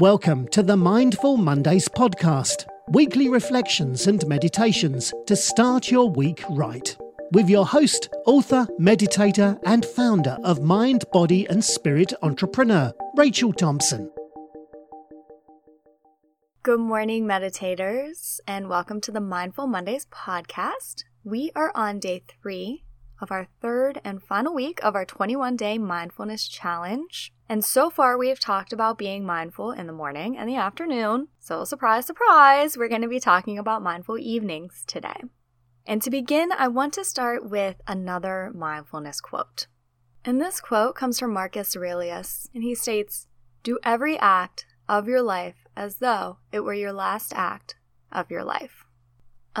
Welcome to the Mindful Mondays podcast, weekly reflections and meditations to start your week right. With your host, author, meditator, and founder of Mind, Body, and Spirit Entrepreneur, Rachel Thompson. Good morning, meditators, and welcome to the Mindful Mondays podcast. We are on day three of our third and final week of our 21 day mindfulness challenge. And so far, we have talked about being mindful in the morning and the afternoon. So, surprise, surprise, we're going to be talking about mindful evenings today. And to begin, I want to start with another mindfulness quote. And this quote comes from Marcus Aurelius, and he states, Do every act of your life as though it were your last act of your life.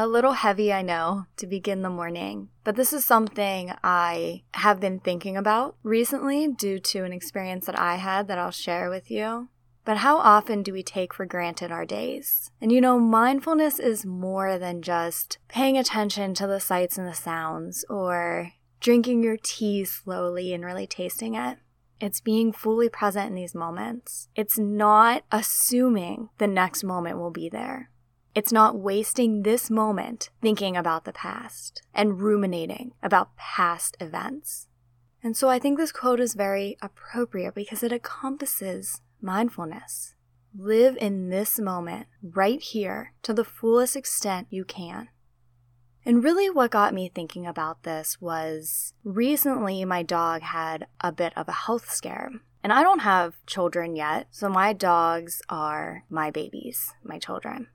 A little heavy, I know, to begin the morning, but this is something I have been thinking about recently due to an experience that I had that I'll share with you. But how often do we take for granted our days? And you know, mindfulness is more than just paying attention to the sights and the sounds or drinking your tea slowly and really tasting it. It's being fully present in these moments. It's not assuming the next moment will be there. It's not wasting this moment thinking about the past and ruminating about past events. And so I think this quote is very appropriate because it encompasses mindfulness. Live in this moment, right here, to the fullest extent you can. And really, what got me thinking about this was recently my dog had a bit of a health scare. And I don't have children yet, so my dogs are my babies, my children.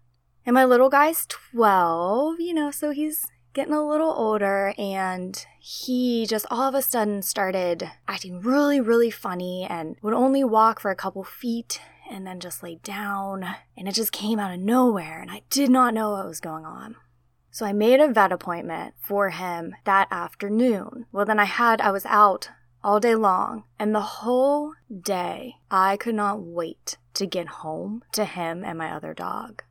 And my little guy's 12, you know, so he's getting a little older and he just all of a sudden started acting really, really funny and would only walk for a couple feet and then just lay down. And it just came out of nowhere and I did not know what was going on. So I made a vet appointment for him that afternoon. Well, then I had, I was out all day long, and the whole day I could not wait to get home to him and my other dog.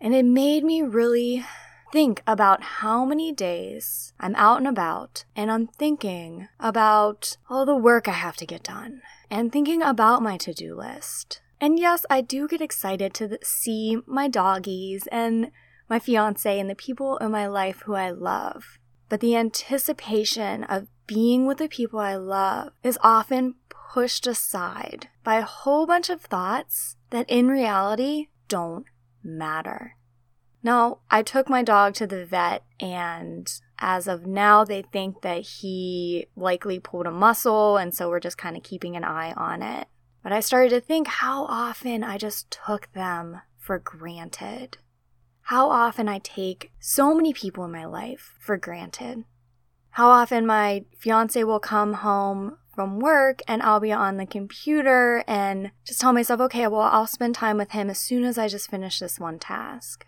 And it made me really think about how many days I'm out and about and I'm thinking about all the work I have to get done and thinking about my to do list. And yes, I do get excited to see my doggies and my fiance, and the people in my life who I love. But the anticipation of being with the people I love is often pushed aside by a whole bunch of thoughts that in reality don't matter. Now, I took my dog to the vet, and as of now, they think that he likely pulled a muscle, and so we're just kind of keeping an eye on it. But I started to think how often I just took them for granted how often I take so many people in my life for granted. How often my fiance will come home from work and I'll be on the computer and just tell myself, okay, well, I'll spend time with him as soon as I just finish this one task.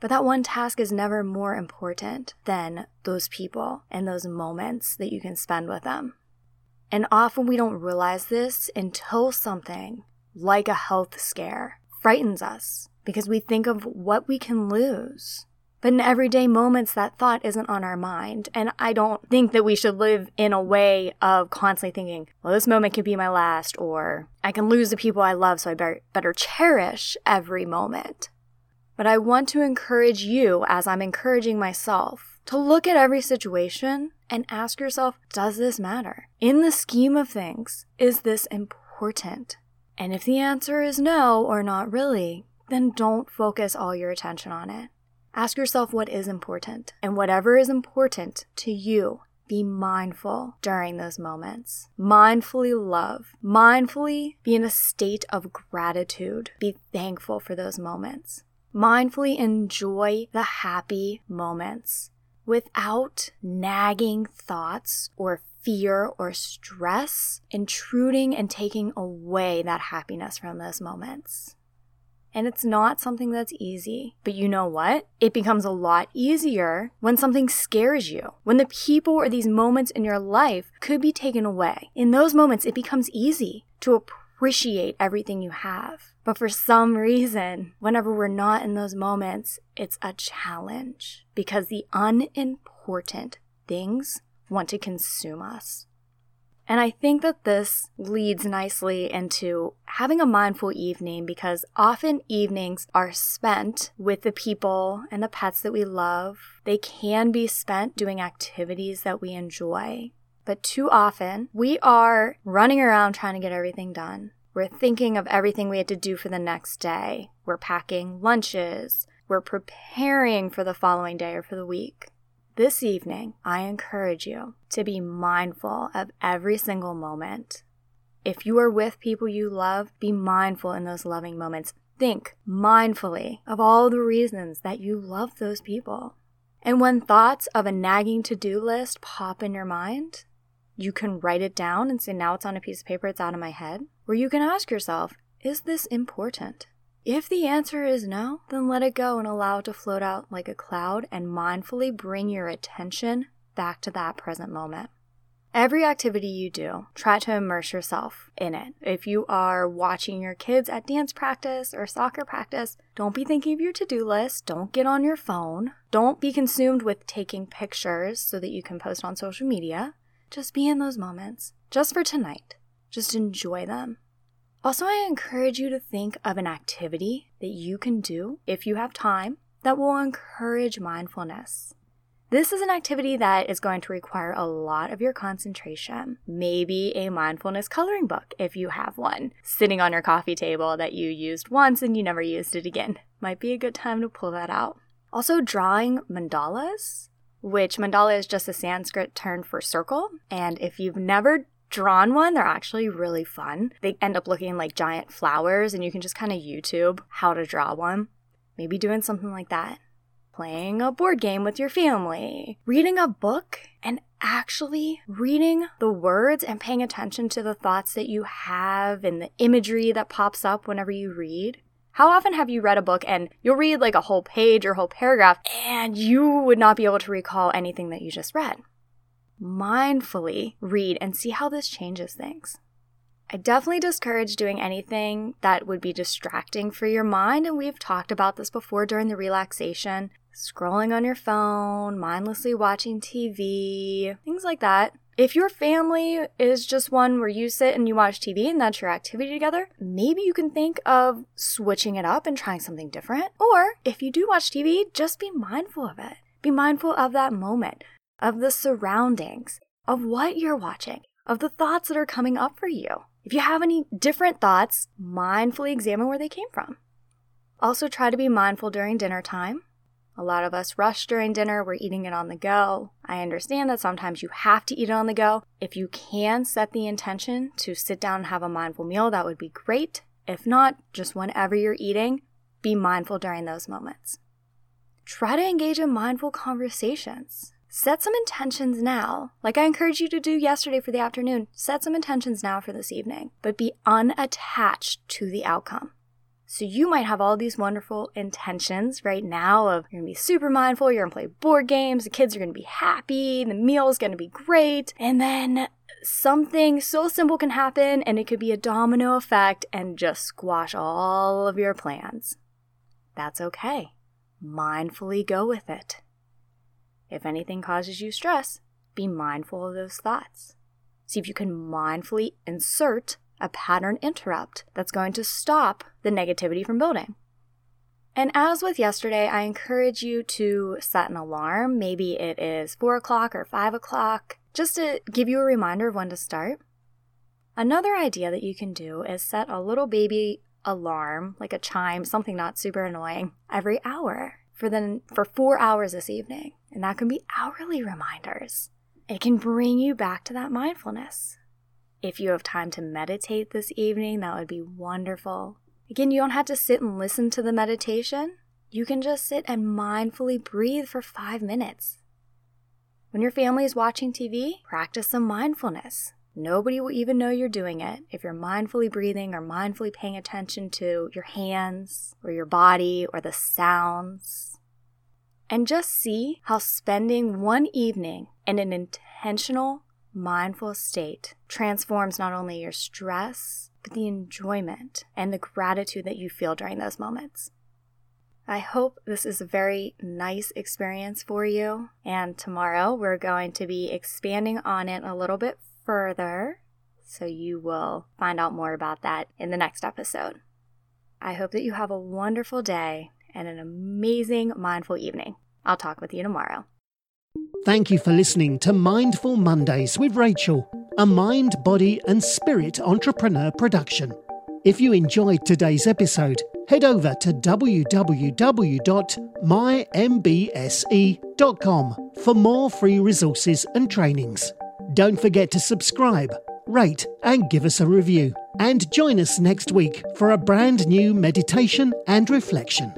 But that one task is never more important than those people and those moments that you can spend with them. And often we don't realize this until something like a health scare frightens us because we think of what we can lose. But in everyday moments, that thought isn't on our mind. And I don't think that we should live in a way of constantly thinking, well, this moment could be my last, or I can lose the people I love, so I better, better cherish every moment. But I want to encourage you, as I'm encouraging myself, to look at every situation and ask yourself, does this matter? In the scheme of things, is this important? And if the answer is no or not really, then don't focus all your attention on it. Ask yourself what is important, and whatever is important to you, be mindful during those moments. Mindfully love. Mindfully be in a state of gratitude. Be thankful for those moments. Mindfully enjoy the happy moments without nagging thoughts or fear or stress intruding and taking away that happiness from those moments. And it's not something that's easy. But you know what? It becomes a lot easier when something scares you, when the people or these moments in your life could be taken away. In those moments, it becomes easy to appreciate everything you have. But for some reason, whenever we're not in those moments, it's a challenge because the unimportant things want to consume us. And I think that this leads nicely into having a mindful evening because often evenings are spent with the people and the pets that we love. They can be spent doing activities that we enjoy. But too often, we are running around trying to get everything done. We're thinking of everything we had to do for the next day. We're packing lunches. We're preparing for the following day or for the week. This evening, I encourage you to be mindful of every single moment. If you are with people you love, be mindful in those loving moments. Think mindfully of all the reasons that you love those people. And when thoughts of a nagging to do list pop in your mind, you can write it down and say, now it's on a piece of paper, it's out of my head. Or you can ask yourself, is this important? If the answer is no, then let it go and allow it to float out like a cloud and mindfully bring your attention back to that present moment. Every activity you do, try to immerse yourself in it. If you are watching your kids at dance practice or soccer practice, don't be thinking of your to do list. Don't get on your phone. Don't be consumed with taking pictures so that you can post on social media. Just be in those moments, just for tonight. Just enjoy them. Also, I encourage you to think of an activity that you can do if you have time that will encourage mindfulness. This is an activity that is going to require a lot of your concentration. Maybe a mindfulness coloring book if you have one sitting on your coffee table that you used once and you never used it again. Might be a good time to pull that out. Also, drawing mandalas, which mandala is just a Sanskrit term for circle. And if you've never drawn one. They're actually really fun. They end up looking like giant flowers, and you can just kind of YouTube how to draw one. Maybe doing something like that. Playing a board game with your family, reading a book, and actually reading the words and paying attention to the thoughts that you have and the imagery that pops up whenever you read. How often have you read a book and you'll read like a whole page or whole paragraph and you would not be able to recall anything that you just read? Mindfully read and see how this changes things. I definitely discourage doing anything that would be distracting for your mind, and we've talked about this before during the relaxation. Scrolling on your phone, mindlessly watching TV, things like that. If your family is just one where you sit and you watch TV and that's your activity together, maybe you can think of switching it up and trying something different. Or if you do watch TV, just be mindful of it. Be mindful of that moment of the surroundings, of what you're watching, of the thoughts that are coming up for you. If you have any different thoughts, mindfully examine where they came from. Also, try to be mindful during dinner time. A lot of us rush during dinner, we're eating it on the go. I understand that sometimes you have to eat it on the go. If you can set the intention to sit down and have a mindful meal, that would be great. If not, just whenever you're eating, be mindful during those moments. Try to engage in mindful conversations. Set some intentions now, like I encouraged you to do yesterday for the afternoon. Set some intentions now for this evening, but be unattached to the outcome. So you might have all these wonderful intentions right now of you're gonna be super mindful, you're gonna play board games, the kids are gonna be happy, the meal is gonna be great, and then something so simple can happen and it could be a domino effect and just squash all of your plans. That's okay. Mindfully go with it. If anything causes you stress, be mindful of those thoughts. See if you can mindfully insert a pattern interrupt that's going to stop the negativity from building. And as with yesterday, I encourage you to set an alarm. Maybe it is 4 o'clock or 5 o'clock, just to give you a reminder of when to start. Another idea that you can do is set a little baby alarm, like a chime, something not super annoying, every hour for then for 4 hours this evening. And that can be hourly reminders. It can bring you back to that mindfulness. If you have time to meditate this evening, that would be wonderful. Again, you don't have to sit and listen to the meditation. You can just sit and mindfully breathe for five minutes. When your family is watching TV, practice some mindfulness. Nobody will even know you're doing it if you're mindfully breathing or mindfully paying attention to your hands or your body or the sounds and just see how spending one evening in an intentional, mindful state transforms not only your stress, but the enjoyment and the gratitude that you feel during those moments. I hope this is a very nice experience for you. And tomorrow we're going to be expanding on it a little bit further. So you will find out more about that in the next episode. I hope that you have a wonderful day and an amazing mindful evening. I'll talk with you tomorrow. Thank you for listening to Mindful Mondays with Rachel, a mind, body, and spirit entrepreneur production. If you enjoyed today's episode, head over to www.mymbse.com for more free resources and trainings. Don't forget to subscribe, rate, and give us a review. And join us next week for a brand new meditation and reflection.